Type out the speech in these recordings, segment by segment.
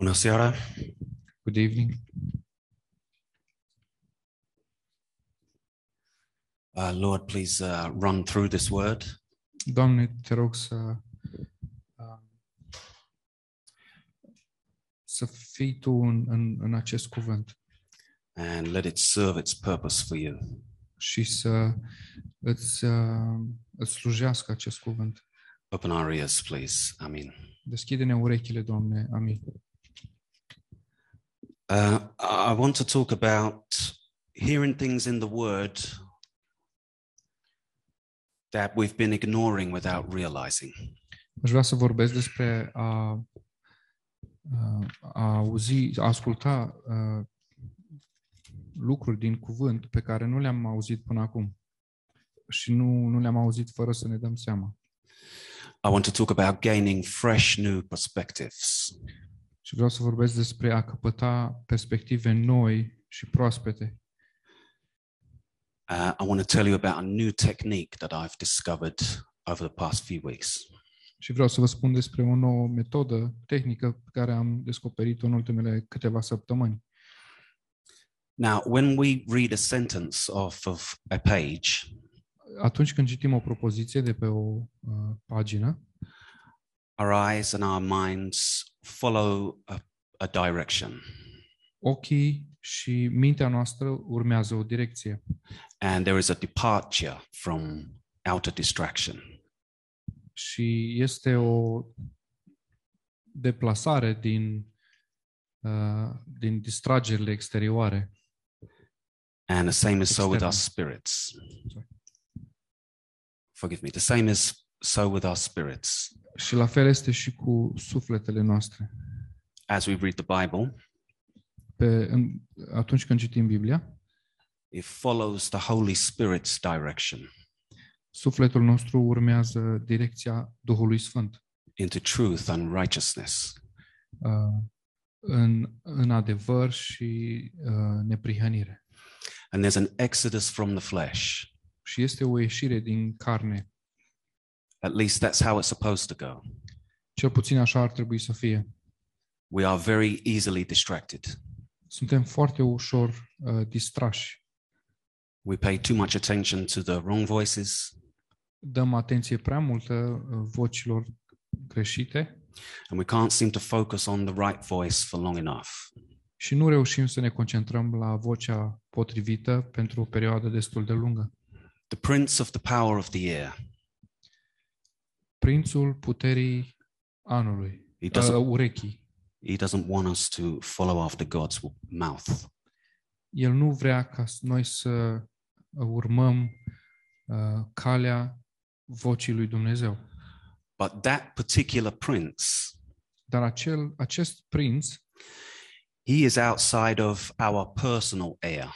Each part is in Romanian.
Bună seara! Good evening. Uh, Lord, please uh, run through this word. Doamne, te rog să uh, să fii tu în, în, în acest cuvânt and let it serve its purpose for you. și să îți, uh, îți slujească acest cuvânt. Open our ears, please. Amen. Deschide-ne urechile, Doamne. Amin. Uh, I want to talk about hearing things in the Word that we've been ignoring without realizing. Aș vrea să vorbesc despre a, a, auzi, a asculta a, lucruri din cuvânt pe care nu le-am auzit până acum și nu, nu le-am auzit fără să ne dăm seama. I want to talk about gaining fresh new perspectives. Și vreau să vorbesc despre a căpăta perspective noi și proaspete. Uh, I want to tell you about a new technique that I've discovered over the past few weeks. Și vreau să vă spun despre o nouă metodă tehnică pe care am descoperit-o în ultimele câteva săptămâni. Now, when we read a sentence off of a page, Atunci când citim o propoziție de pe o uh, pagină, our eyes and our minds follow a, a direction. ochii și mintea noastră urmează o direcție And there is a departure from outer distraction. și este o deplasare din, uh, din distragerile exterioare. And the same is so with our External. spirits. Sorry. Forgive me. The same is so with our spirits. Și la fel este și cu sufletele noastre. As we read the Bible, Pe, în, atunci când citim Biblia, it follows the Holy Spirit's direction sufletul nostru urmează direcția Duhului Sfânt into truth and righteousness. uh, în, în adevăr și uh, neprihănire. And there's an exodus from the flesh. Și este o ieșire din carne. At least that's how it's supposed to go. Cel puțin așa ar trebui să fie. We are very easily distracted. Suntem foarte ușor uh, distrași. We pay too much attention to the wrong voices, Dăm atenție prea multă uh, vocilor greșite and we can't seem to focus on the right voice for long enough. și nu reușim să ne concentrăm la vocea potrivită pentru o perioadă destul de lungă. The prince of the power of the air. Prințul puterii anului, He uh, doesn't, urechii. he doesn't want us to follow after God's mouth. El nu vrea ca s- noi să urmăm uh, calea vocii lui Dumnezeu. But that particular prince, Dar acel, acest prinț, he is outside of our personal air.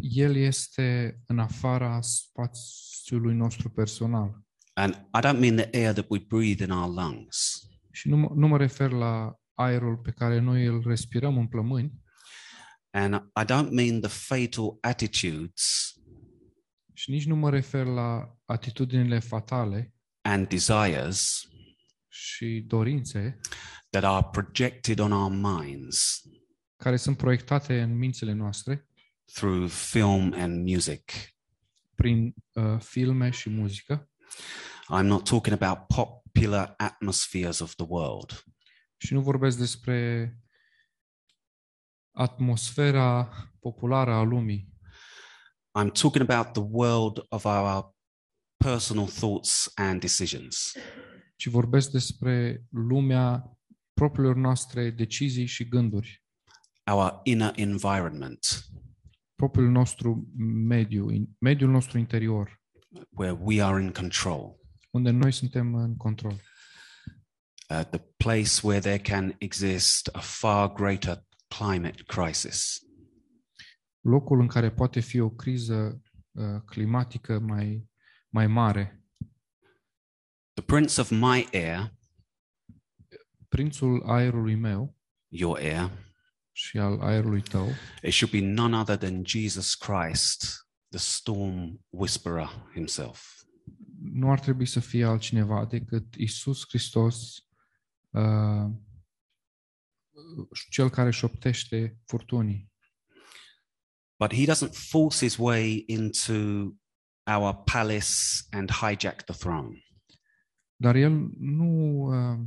el este în afara spațiului nostru personal. And I don't mean the air that we breathe in our lungs. Și nu, mă- nu mă refer la aerul pe care noi îl respirăm în plămâni And I don't mean the fatal attitudes și nici nu mă refer la atitudinile fatale and desires și dorințe that are projected on our minds care sunt proiectate în mințile noastre through film and music. prin uh, filme și muzică. I'm not talking about popular atmospheres of the world. Și nu vorbesc despre atmosfera populară a lumii, I'm talking about the world of our personal thoughts and decisions. ci vorbesc despre lumea propriilor noastre decizii și gânduri, our inner environment propriul nostru mediu, in- mediul nostru interior, where we are in control, unde noi suntem în control. uh, the place where there can exist a far greater climate crisis. Locul în care poate fi o criză uh, climatică mai, mai mare. The prince of my air, Prințul aerului meu your air, și al aerului tău it should be none other than Jesus Christ, the storm whisperer himself. nu ar trebui să fie altcineva decât Isus Hristos, uh, cel care șoptește furtunii. But he doesn't force his way into our palace and hijack the throne. Dar el nu uh,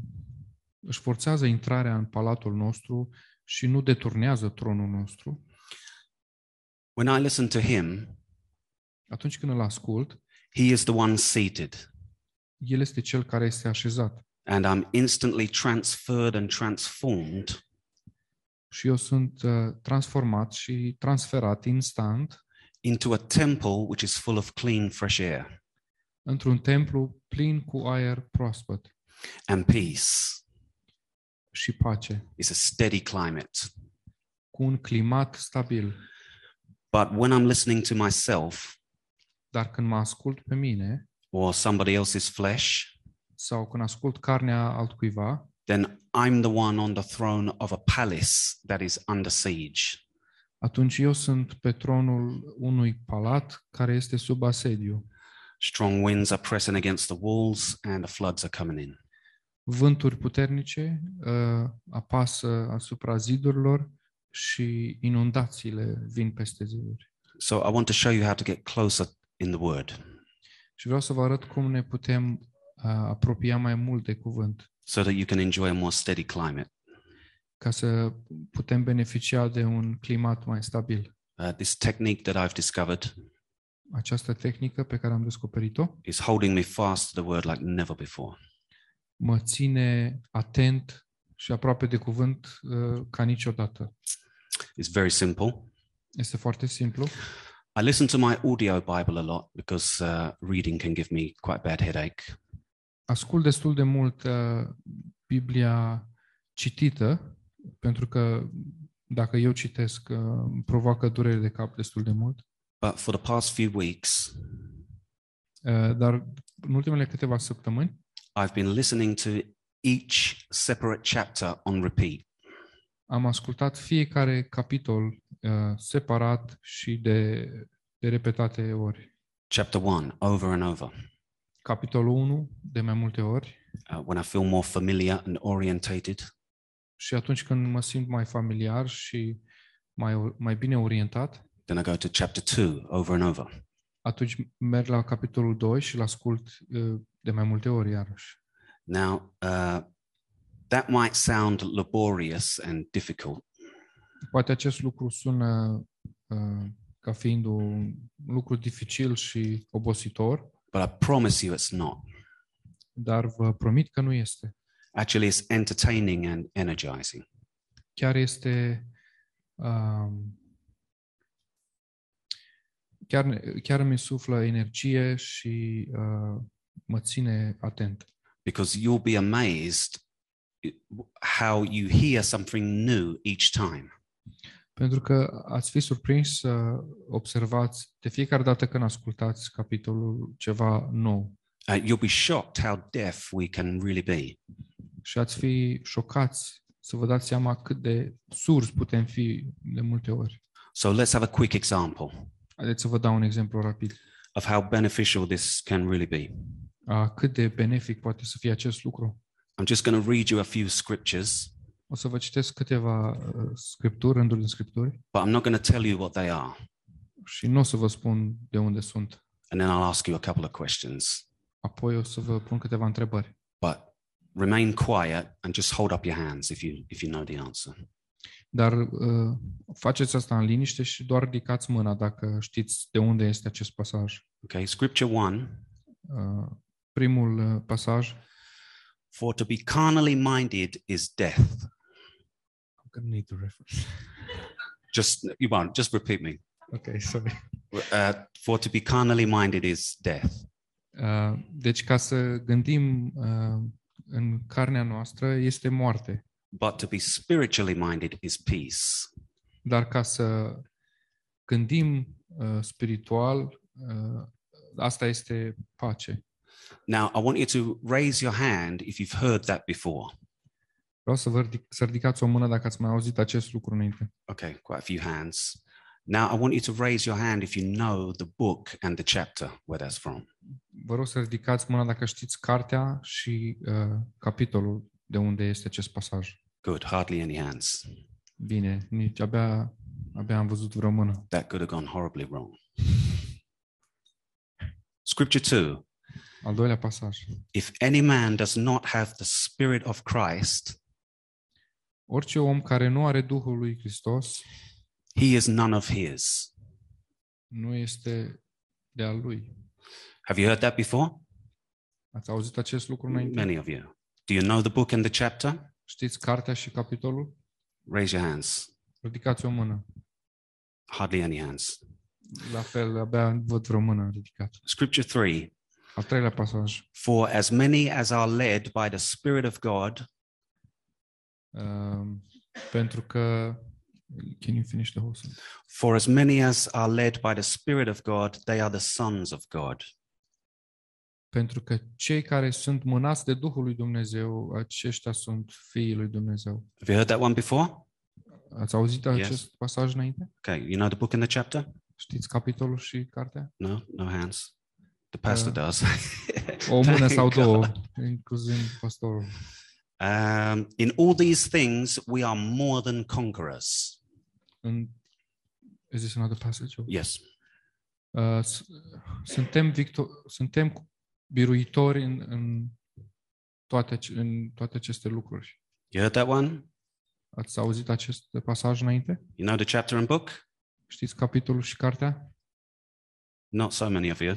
își forțează intrarea în palatul nostru și nu deturnează tronul nostru. When I listen to him, Atunci când îl ascult, he is the one seated, el este cel care este așezat and I'm instantly transferred and transformed și eu sunt uh, transformat și transferat instant into a temple which is full of clean, fresh air într-un templu plin cu aer proaspăt and peace. și pace, It's a steady climate. cu un climat stabil. But when I'm listening to myself Dar când mă ascult pe mine or somebody else's flesh, sau când ascult carnea altcuiva, then I'm the one on the throne of a palace that is under siege. atunci eu sunt pe tronul unui palat care este sub asediu. Strong winds are pressing against the walls and the floods are coming in. Vânturi puternice uh, apasă asupra zidurilor și inundațiile vin peste ziduri. So I want to show you how to get closer in the word Și vreau să vă arăt cum ne putem uh, apropia mai mult de cuvânt, so that you can enjoy a more steady climate. ca să putem beneficia de un climat mai stabil. Uh, this technique that I've discovered Această tehnică pe care am descoperit-o is holding me fast to the word like never before. mă ține atent și aproape de cuvânt uh, ca niciodată. It's very simple. Este foarte simplu. I listen to my audio Bible a lot because uh, reading can give me quite bad headache. Ascult destul de mult uh, Biblia citită, pentru că dacă eu citesc, uh, îmi provoacă durere de cap destul de mult. But for the past few weeks, Uh, dar în ultimele câteva săptămâni I've been listening to each separate chapter on repeat. am ascultat fiecare capitol uh, separat și de, de repetate ori. Chapter 1, over and over. Capitolul 1 de mai multe ori Uh, when I feel more familiar and orientated, și atunci când mă simt mai familiar și mai, mai bine orientat, then I go to chapter 2, over and over. atunci merg la capitolul 2 și îl ascult uh, de mai multe ori iarăși. Now, uh, that might sound laborious and difficult, Poate acest lucru sună uh, ca fiind un lucru dificil și obositor, but I promise you it's not. dar vă promit că nu este. Actually, it's entertaining and energizing. Chiar este um, chiar, chiar îmi suflă energie și uh, mă ține atent. because you'll be amazed how you hear something new each time. Pentru că ați fi surprins să observați de fiecare dată când ascultați capitolul ceva nou Uh, you'll be shocked how deaf we can really be. și ați fi șocați să vă dați seama cât de surzi putem fi de multe ori. So let's have a quick example Haideți să vă dau un exemplu rapid. of how beneficial this can really be. A cât de benefic poate să fie acest lucru. I'm just going to read you a few scriptures, O să vă citesc câteva uh, scripturi, rânduri din scripturi but I'm not going to tell you what they are. și nu o să vă spun de unde sunt. And then I'll ask you a couple of questions. Apoi o să vă pun câteva întrebări. But remain quiet and just hold up your hands if you if you know the answer. Dar uh, faceți asta în liniște și doar ridicați mâna dacă știți de unde este acest pasaj. Okay, scripture 1 Uh, primul uh, pasaj. For to be carnally minded is death. I'm gonna need the reference. Just you won't, just repeat me. Ok, sorry. Uh, for to be carnally minded is death. Uh, deci ca să gândim uh, în carnea noastră este moarte, but to be spiritually minded is peace. dar ca să gândim uh, spiritual, uh, asta este pace. Now, I want you to raise your hand if you've heard that before. Vreau să vă ridic, să ridicați o mână dacă ați mai auzit acest lucru înainte. Okay, quite a few hands. Now, I want you to raise your hand if you know the book and the chapter where that's from. Vă rog să ridicați mâna dacă știți cartea și uh, capitolul de unde este acest pasaj. Good. Hardly any hands. Bine, nici abia, abia am văzut vreo mână. That could have gone horribly wrong. Scripture 2 Al doilea pasaj. If any man does not have the Spirit of Christ, Orice om care nu are Duhul lui Hristos he is none of his. nu este de al lui. Have you heard that before? Ați auzit acest lucru înainte? Many of you. Do you know the book and the chapter? Știți cartea și capitolul? Raise your hands. Ridicați o mână. Hardly any hands. La fel, abia văd vreo mână ridicată. Scripture 3 Al treilea pasaj. For as many as are led by the Spirit of God, Um, pentru că Can you finish the whole sentence? for as many as are led by the Spirit of God, they are the sons of God. Pentru că cei care sunt mânați de Duhul lui Dumnezeu, aceștia sunt fiii lui Dumnezeu. Have you heard that one before? Ați auzit Yes. acest pasaj înainte? Okay, you know the book and the chapter? Știți capitolul și cartea? No, no hands. The pastor Uh, does. O mână Thank sau God. două, inclusiv pastorul. Um, in all these things, we are more than conquerors. În... Is this another passage? or- Yes. Uh, s- suntem, victor... suntem biruitori în, în, toate, ace- în toate aceste lucruri. You heard that one? Ați auzit acest pasaj înainte? You know the chapter and book? Știți capitolul și cartea? Not so many of you.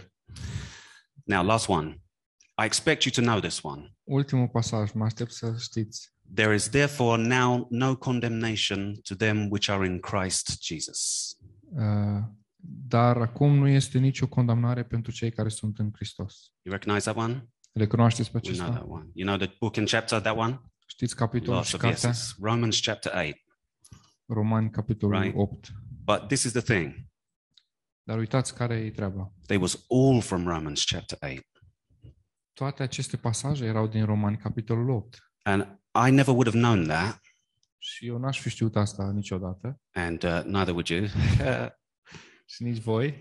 Now, last one. I expect you to know this one. Ultimul pasaj, mă aștept să știți. There is therefore now no condemnation to them which are in Christ Jesus. Uh, dar acum nu este nicio condamnare pentru cei care sunt în Hristos. You recognize that one? Recunoașteți pe We know that one. You know the book and chapter, that one? Știți capitolul Lots și cartea? yeses. Romans chapter 8. Romani, capitolul Right. 8. But this is the thing. Dar uitați care e treaba. They was all from Romans chapter 8. Toate aceste pasaje erau din Romani, capitolul 8. And I never would have known that, Și eu n-aș fi știut asta niciodată. and uh, neither would you. uh, Și nici voi.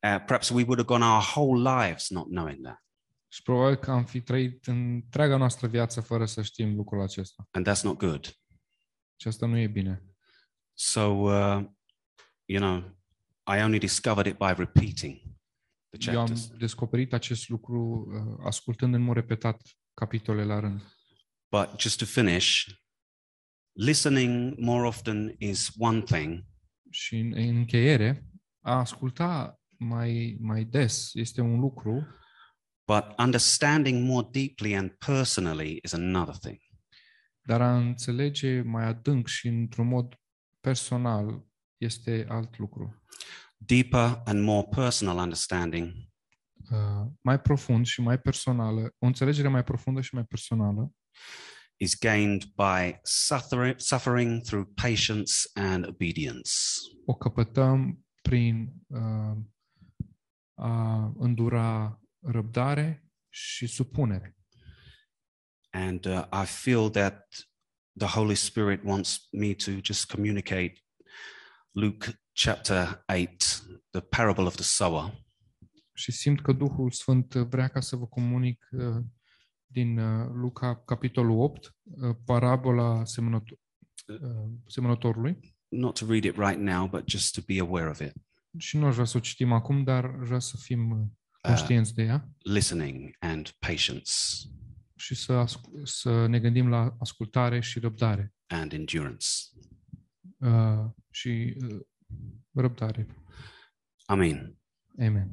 perhaps we would have gone our whole lives not knowing that. Și probabil că am fi trăit întreaga noastră viață fără să știm lucrul acesta. And that's not good. Și asta nu e bine. So, uh, you know, I only discovered it by repeating the Eu am chapters. descoperit acest lucru uh, ascultând în mod repetat capitole la rând. But just to finish, listening more often is one thing, Și în, în încheiere, a asculta mai, mai des este un lucru, but understanding more deeply and personally is another thing. dar a înțelege mai adânc și într-un mod personal este alt lucru. Deeper and more personal understanding Uh, mai profund și mai personală, o înțelegere mai profundă și mai personală is gained by suffering, suffering through patience and obedience. o căpătăm prin uh, a îndura răbdare și supunere. And uh, I feel that the Holy Spirit wants me to just communicate Luke chapter 8, the parable of the sower. Și simt că Duhul Sfânt vrea ca să vă comunic uh, din uh, Luca, capitolul 8, uh, parabola semănător, uh, semănătorului. Not to read it right now, but just to be aware of it. Și nu aș vrea să o citim acum, dar vreau să fim uh, conștienți de ea Listening and patience și să, ascu- să ne gândim la ascultare și răbdare. and endurance. Uh, și uh, răbdare. Amen. Amen.